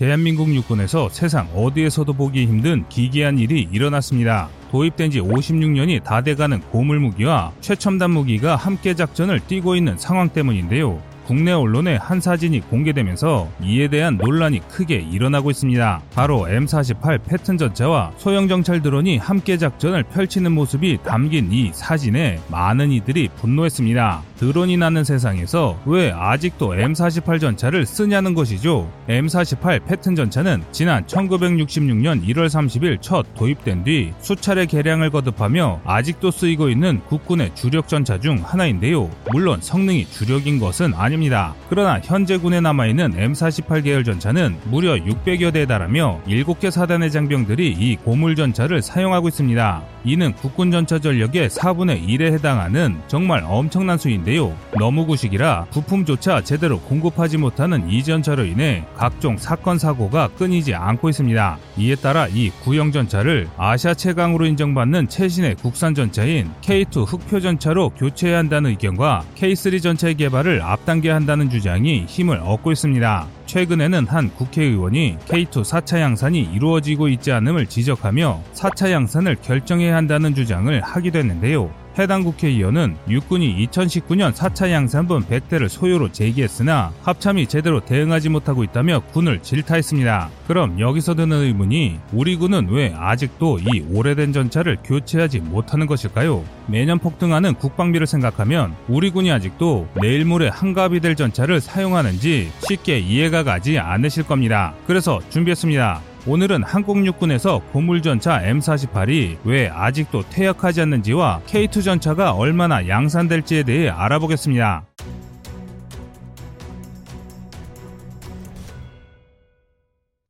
대한민국 육군에서 세상 어디에서도 보기 힘든 기괴한 일이 일어났습니다. 도입된 지 56년이 다 돼가는 고물 무기와 최첨단 무기가 함께 작전을 띄고 있는 상황 때문인데요. 국내 언론의 한 사진이 공개되면서 이에 대한 논란이 크게 일어나고 있습니다. 바로 M48 패튼 전차와 소형 정찰 드론이 함께 작전을 펼치는 모습이 담긴 이 사진에 많은 이들이 분노했습니다. 드론이 나는 세상에서 왜 아직도 M48 전차를 쓰냐는 것이죠. M48 패튼 전차는 지난 1966년 1월 30일 첫 도입된 뒤 수차례 개량을 거듭하며 아직도 쓰이고 있는 국군의 주력 전차 중 하나인데요. 물론 성능이 주력인 것은 아닙니다. 그러나 현재 군에 남아있는 M48 계열 전차는 무려 600여 대에 달하며 7개 사단의 장병들이 이 고물 전차를 사용하고 있습니다. 이는 국군 전차 전력의 4분의 1에 해당하는 정말 엄청난 수인데요. 너무 구식이라 부품조차 제대로 공급하지 못하는 이 전차로 인해 각종 사건 사고가 끊이지 않고 있습니다. 이에 따라 이 구형 전차를 아시아 최강으로 인정받는 최신의 국산 전차인 K2 흑표 전차로 교체해야 한다는 의견과 K3 전차의 개발을 앞당 한다는 주장이 힘을 얻고 있습니다. 최근에는 한 국회의원이 K2 4차 양산이 이루어지고 있지 않음을 지적하며 4차 양산을 결정해야 한다는 주장을 하기도 했는데요. 해당 국회의원은 육군이 2019년 4차 양산분 100대를 소요로 제기했으나 합참이 제대로 대응하지 못하고 있다며 군을 질타했습니다. 그럼 여기서 드는 의문이 우리 군은 왜 아직도 이 오래된 전차를 교체하지 못하는 것일까요? 매년 폭등하는 국방비를 생각하면 우리 군이 아직도 내일 모레 한갑이 될 전차를 사용하는지 쉽게 이해가 가지 않으실 겁니다. 그래서 준비했습니다. 오늘은 한국 육군에서 고물전차 M48이 왜 아직도 퇴역하지 않는지와 K2 전차가 얼마나 양산될지에 대해 알아보겠습니다.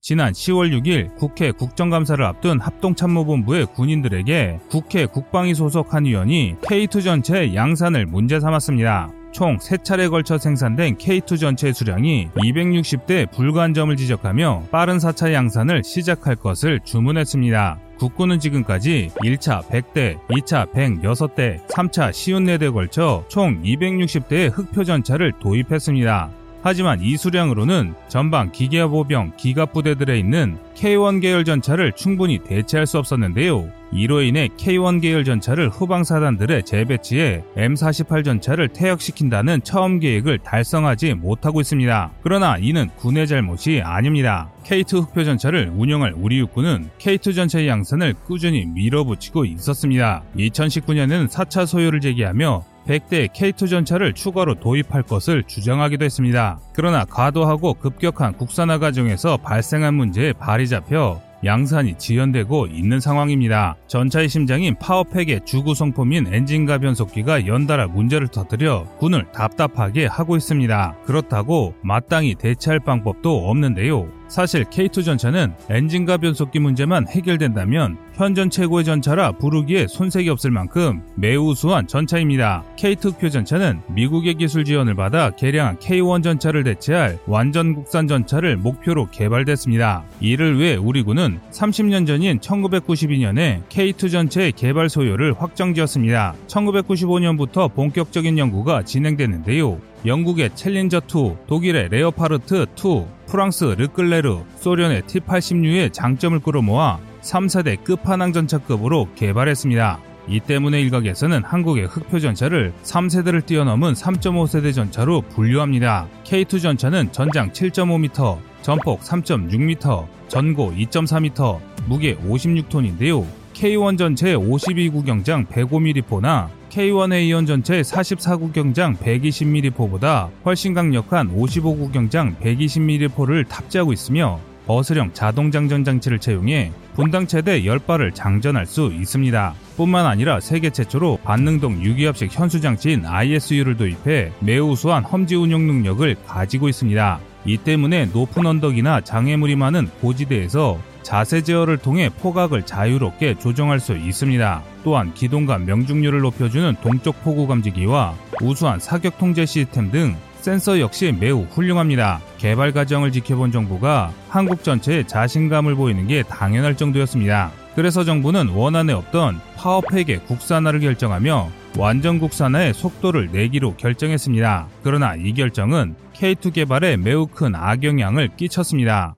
지난 10월 6일 국회 국정감사를 앞둔 합동참모본부의 군인들에게 국회 국방위 소속 한 의원이 K2 전체 양산을 문제 삼았습니다. 총 3차례 걸쳐 생산된 K2 전체 수량이 260대 불가한 점을 지적하며 빠른 4차 양산을 시작할 것을 주문했습니다. 국군은 지금까지 1차 100대, 2차 106대, 3차 54대에 걸쳐 총 260대의 흑표 전차를 도입했습니다. 하지만 이 수량으로는 전방 기계화 보병 기갑부대들에 있는 K1 계열 전차를 충분히 대체할 수 없었는데요. 이로 인해 K1 계열 전차를 후방 사단들의 재배치에 M48 전차를 퇴역시킨다는 처음 계획을 달성하지 못하고 있습니다. 그러나 이는 군의 잘못이 아닙니다. K2 흑표 전차를 운영할 우리 육군은 K2 전차의 양산을 꾸준히 밀어붙이고 있었습니다. 2019년에는 4차 소요를 제기하며 100대 K2 전차를 추가로 도입할 것을 주장하기도 했습니다. 그러나 과도하고 급격한 국산화 과정에서 발생한 문제에 발이 잡혀 양산이 지연되고 있는 상황입니다. 전차의 심장인 파워팩의 주구성품인 엔진과 변속기가 연달아 문제를 터뜨려 군을 답답하게 하고 있습니다. 그렇다고 마땅히 대체할 방법도 없는데요. 사실 K2 전차는 엔진과 변속기 문제만 해결된다면 현존 최고의 전차라 부르기에 손색이 없을 만큼 매우 우수한 전차입니다. K2 표 전차는 미국의 기술 지원을 받아 개량한 K1 전차를 대체할 완전 국산 전차를 목표로 개발됐습니다. 이를 위해 우리 군은 30년 전인 1992년에 K2 전차의 개발 소요를 확정지었습니다. 1995년부터 본격적인 연구가 진행되는데요. 영국의 챌린저2, 독일의 레오파르트2, 프랑스 르클레르, 소련의 T-86의 장점을 끌어모아 3세대 끝판왕 전차급으로 개발했습니다. 이 때문에 일각에서는 한국의 흑표 전차를 3세대를 뛰어넘은 3.5세대 전차로 분류합니다. K2 전차는 전장 7.5m, 전폭 3.6m, 전고 2.4m, 무게 56톤인데요. K1 전체 52구경장 105mm포나 K1A1 전체 44구경장 120mm포보다 훨씬 강력한 55구경장 120mm포를 탑재하고 있으며 버스령 자동 장전 장치를 채용해 분당 최대 10발을 장전할 수 있습니다. 뿐만 아니라 세계 최초로 반능동 유기압식 현수 장치인 ISU를 도입해 매우 우수한 험지 운용 능력을 가지고 있습니다. 이 때문에 높은 언덕이나 장애물이 많은 고지대에서 자세 제어를 통해 포각을 자유롭게 조정할 수 있습니다. 또한 기동감 명중률을 높여주는 동쪽 포구 감지기와 우수한 사격 통제 시스템 등 센서 역시 매우 훌륭합니다. 개발 과정을 지켜본 정부가 한국 전체에 자신감을 보이는 게 당연할 정도였습니다. 그래서 정부는 원안에 없던 파워팩의 국산화를 결정하며 완전 국산화의 속도를 내기로 결정했습니다. 그러나 이 결정은 K2 개발에 매우 큰 악영향을 끼쳤습니다.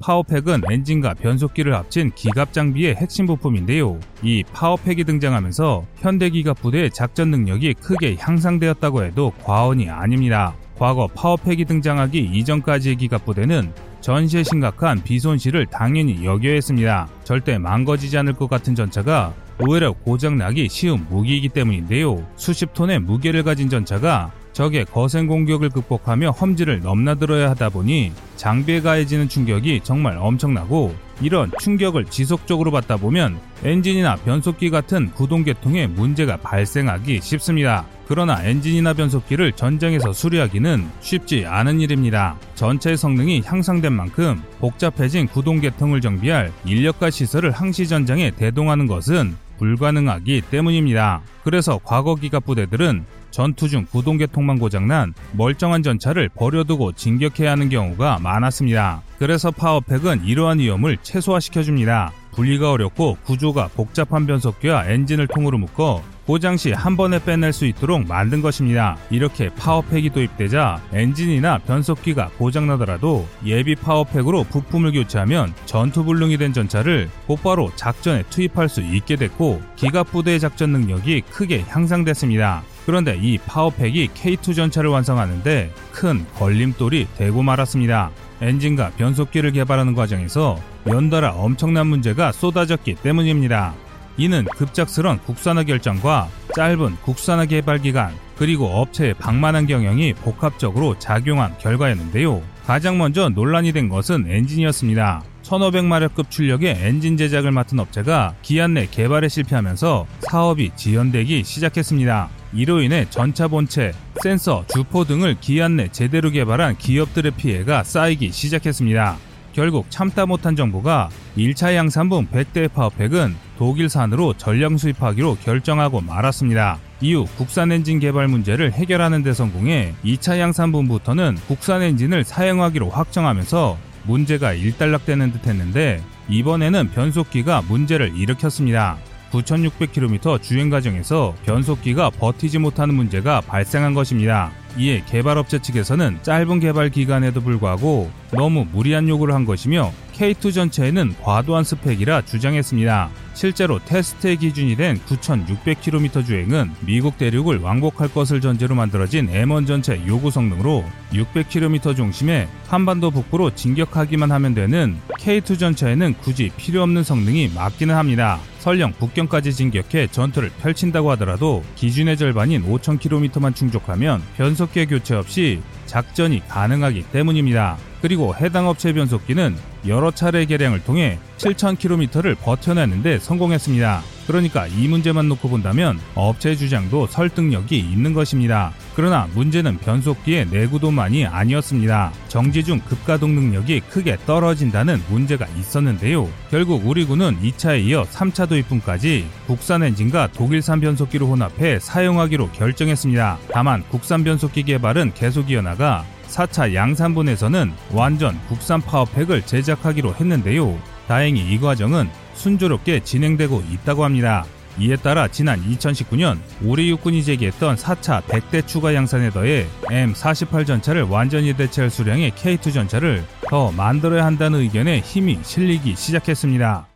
파워팩은 엔진과 변속기를 합친 기갑 장비의 핵심 부품인데요. 이 파워팩이 등장하면서 현대 기갑 부대의 작전 능력이 크게 향상되었다고 해도 과언이 아닙니다. 과거 파워팩이 등장하기 이전까지의 기갑 부대는 전시에 심각한 비손실을 당연히 여겨야 했습니다. 절대 망가지지 않을 것 같은 전차가 오히려 고장나기 쉬운 무기이기 때문인데요. 수십 톤의 무게를 가진 전차가 적의 거센 공격을 극복하며 험지를 넘나들어야 하다 보니 장비에 가해지는 충격이 정말 엄청나고 이런 충격을 지속적으로 받다 보면 엔진이나 변속기 같은 구동 계통에 문제가 발생하기 쉽습니다. 그러나 엔진이나 변속기를 전장에서 수리하기는 쉽지 않은 일입니다. 전차의 성능이 향상된 만큼 복잡해진 구동 계통을 정비할 인력과 시설을 항시 전장에 대동하는 것은 불가능하기 때문입니다. 그래서 과거 기갑 부대들은 전투 중 구동계통만 고장난 멀쩡한 전차를 버려두고 진격해야 하는 경우가 많았습니다. 그래서 파워팩은 이러한 위험을 최소화시켜줍니다. 분리가 어렵고 구조가 복잡한 변속기와 엔진을 통으로 묶어 고장 시 한 번에 빼낼 수 있도록 만든 것입니다. 이렇게 파워팩이 도입되자 엔진이나 변속기가 고장나더라도 예비 power pack으로 부품을 교체하면 전투불능이 된 전차를 곧바로 작전에 투입할 수 있게 됐고 기갑부대의 작전 능력이 크게 향상됐습니다. 그런데 이 파워팩이 K2 전차를 완성하는데 큰 걸림돌이 되고 말았습니다. 엔진과 변속기를 개발하는 과정에서 연달아 엄청난 문제가 쏟아졌기 때문입니다. 이는 급작스런 국산화 결정과 짧은 국산화 개발 기간 그리고 업체의 방만한 경영이 복합적으로 작용한 결과였는데요. 가장 먼저 논란이 된 것은 엔진이었습니다. 1500마력급 출력의 엔진 제작을 맡은 업체가 기한 내 개발에 실패하면서 사업이 지연되기 시작했습니다. 이로 인해 전차 본체, 센서, 주포 등을 기한 내 제대로 개발한 기업들의 피해가 쌓이기 시작했습니다. 결국 참다 못한 정부가 1차 양산분 100대 파워팩은 독일산으로 전량 수입하기로 결정하고 말았습니다. 이후 국산 엔진 개발 문제를 해결하는 데 성공해 2차 양산분부터는 국산 엔진을 사용하기로 확정하면서 문제가 일단락되는 듯 했는데 이번에는 변속기가 문제를 일으켰습니다. 9,600km 주행 과정에서 변속기가 버티지 못하는 문제가 발생한 것입니다. 이에 개발업체 측에서는 짧은 개발 기간에도 불구하고 너무 무리한 요구를 한 것이며 K2 전체에는 과도한 스펙이라 주장했습니다. 실제로 테스트의 기준이 된 9,600km 주행은 미국 대륙을 왕복할 것을 전제로 만들어진 M1 전체 요구 성능으로 600km 중심에 한반도 북부로 진격하기만 하면 되는 K2 전차에는 굳이 필요 없는 성능이 맞기는 합니다. 설령 북경까지 진격해 전투를 펼친다고 하더라도 기준의 절반인 5,000km만 충족하면 변 속기 교체 없이 작전이 가능하기 때문입니다. 그리고 해당 업체 변속기는 여러 차례 개량을 통해 7,000km를 버텨내는데 성공했습니다. 그러니까 이 문제만 놓고 본다면 업체 주장도 설득력이 있는 것입니다. 그러나 문제는 변속기의 내구도만이 아니었습니다. 정지 중 급가동 능력이 크게 떨어진다는 문제가 있었는데요. 결국 우리 군은 2차에 이어 3차 도입분까지 국산 엔진과 독일산 변속기를 혼합해 사용하기로 결정했습니다. 다만 국산 변속기 개발은 계속 이어나가 4차 양산분에서는 완전 국산 파워팩을 제작하기로 했는데요. 다행히 이 과정은 순조롭게 진행되고 있다고 합니다. 이에 따라 지난 2019년 우리 육군이 제기했던 4차 100대 추가 양산에 더해 M48 전차를 완전히 대체할 수량의 K2 전차를 더 만들어야 한다는 의견에 힘이 실리기 시작했습니다.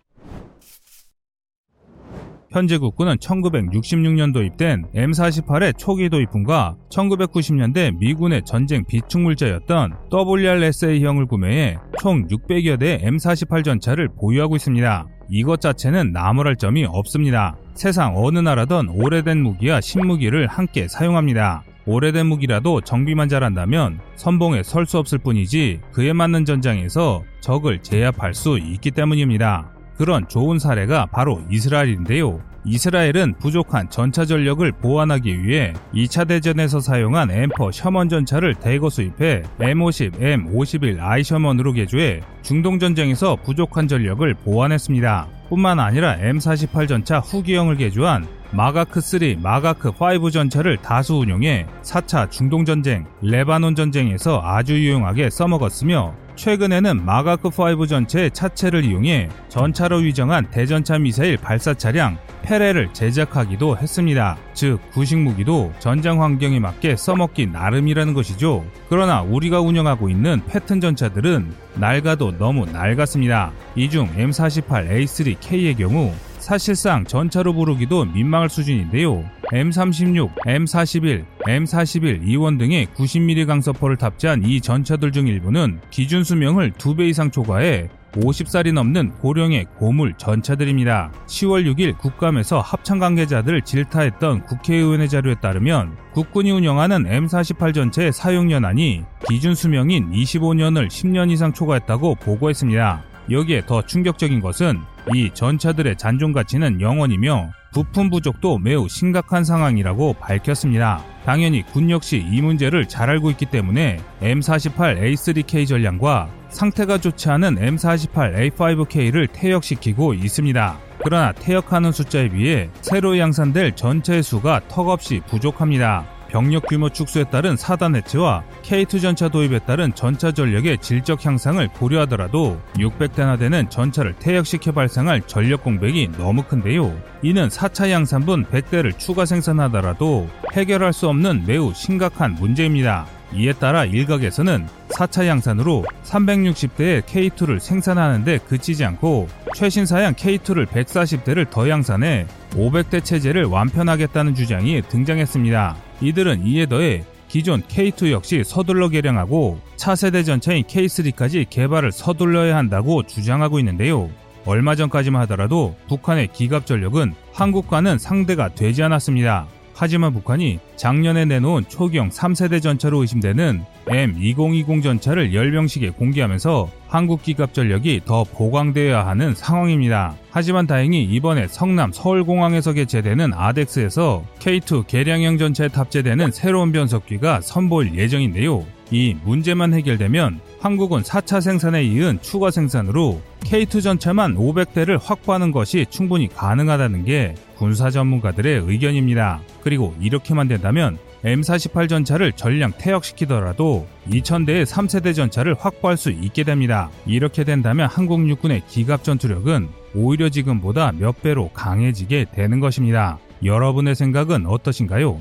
현재 국군은 1966년 도입된 M48의 초기 도입품과 1990년대 미군의 전쟁 비축물자였던 WRSA형을 구매해 총 600여 대 M48 전차를 보유하고 있습니다. 이것 자체는 나무랄 점이 없습니다. 세상 어느 나라든 오래된 무기와 신무기를 함께 사용합니다. 오래된 무기라도 정비만 잘한다면 선봉에 설 수 없을 뿐이지 그에 맞는 전장에서 적을 제압할 수 있기 때문입니다. 그런 좋은 사례가 바로 이스라엘인데요. 이스라엘은 부족한 전차 전력을 보완하기 위해 2차 대전에서 사용한 엠퍼 셔먼 전차를 대거 수입해 M50, M51 아이 셔먼으로 개조해 중동 전쟁에서 부족한 전력을 보완했습니다. 뿐만 아니라 M48 전차 후기형을 개조한 마가크3, 마가크5 전차를 다수 운용해 4차 중동 전쟁, 레바논 전쟁에서 아주 유용하게 써먹었으며 최근에는 마가크5 전체의 차체를 이용해 전차로 위정한 대전차 미사일 발사 차량 페레를 제작하기도 했습니다. 즉, 구식 무기도 전장 환경에 맞게 써먹기 나름이라는 것이죠. 그러나 우리가 운영하고 있는 패튼 전차들은 낡아도 너무 낡았습니다. 이 중 M48A3K의 경우 사실상 전차로 부르기도 민망할 수준인데요. M36, M41, M41 E1 등의 90mm 강서포를 탑재한 이 전차들 중 일부는 기준 수명을 2배 이상 초과해 50살이 넘는 고령의 고물 전차들입니다. 10월 6일 국감에서 합참 관계자들을 질타했던 국회의원의 자료에 따르면 국군이 운영하는 M48 전체의 사용 연한이 기준 수명인 25년을 10년 이상 초과했다고 보고했습니다. 여기에 더 충격적인 것은 이 전차들의 잔존 가치는 영원이며 부품 부족도 매우 심각한 상황이라고 밝혔습니다. 당연히 군 역시 이 문제를 잘 알고 있기 때문에 M48A3K 전량과 상태가 좋지 않은 M48A5K를 퇴역시키고 있습니다. 그러나 퇴역하는 숫자에 비해 새로 양산될 전차의 수가 턱없이 부족합니다. 병력 규모 축소에 따른 사단 해체와 K2 전차 도입에 따른 전차 전력의 질적 향상을 고려하더라도 600대나 되는 전차를 퇴역시켜 발생할 전력 공백이 너무 큰데요. 이는 4차 양산분 100대를 추가 생산하더라도 해결할 수 없는 매우 심각한 문제입니다. 이에 따라 일각에서는 4차 양산으로 360대의 K2를 생산하는데 그치지 않고 최신 사양 K2를 140대를 더 양산해 500대 체제를 완편하겠다는 주장이 등장했습니다. 이들은 이에 더해 기존 K2 역시 서둘러 개량하고 차세대 전차인 K3까지 개발을 서둘러야 한다고 주장하고 있는데요. 얼마 전까지만 하더라도 북한의 기갑 전력은 한국과는 상대가 되지 않았습니다. 하지만 북한이 작년에 내놓은 초기형 3세대 전차로 의심되는 M2020 전차를 열병식에 공개하면서 한국 기갑 전력이 더 보강되어야 하는 상황입니다. 하지만 다행히 이번에 성남 서울공항에서 개최되는 아덱스에서 K2 개량형 전차에 탑재되는 새로운 변속기가 선보일 예정인데요. 이 문제만 해결되면 한국은 4차 생산에 이은 추가 생산으로 K2 전차만 500대를 확보하는 것이 충분히 가능하다는 게 군사 전문가들의 의견입니다. 그리고 이렇게만 된다면 M48 전차를 전량 퇴역시키더라도 2000대의 3세대 전차를 확보할 수 있게 됩니다. 이렇게 된다면 한국 육군의 기갑 전투력은 오히려 지금보다 몇 배로 강해지게 되는 것입니다. 여러분의 생각은 어떠신가요?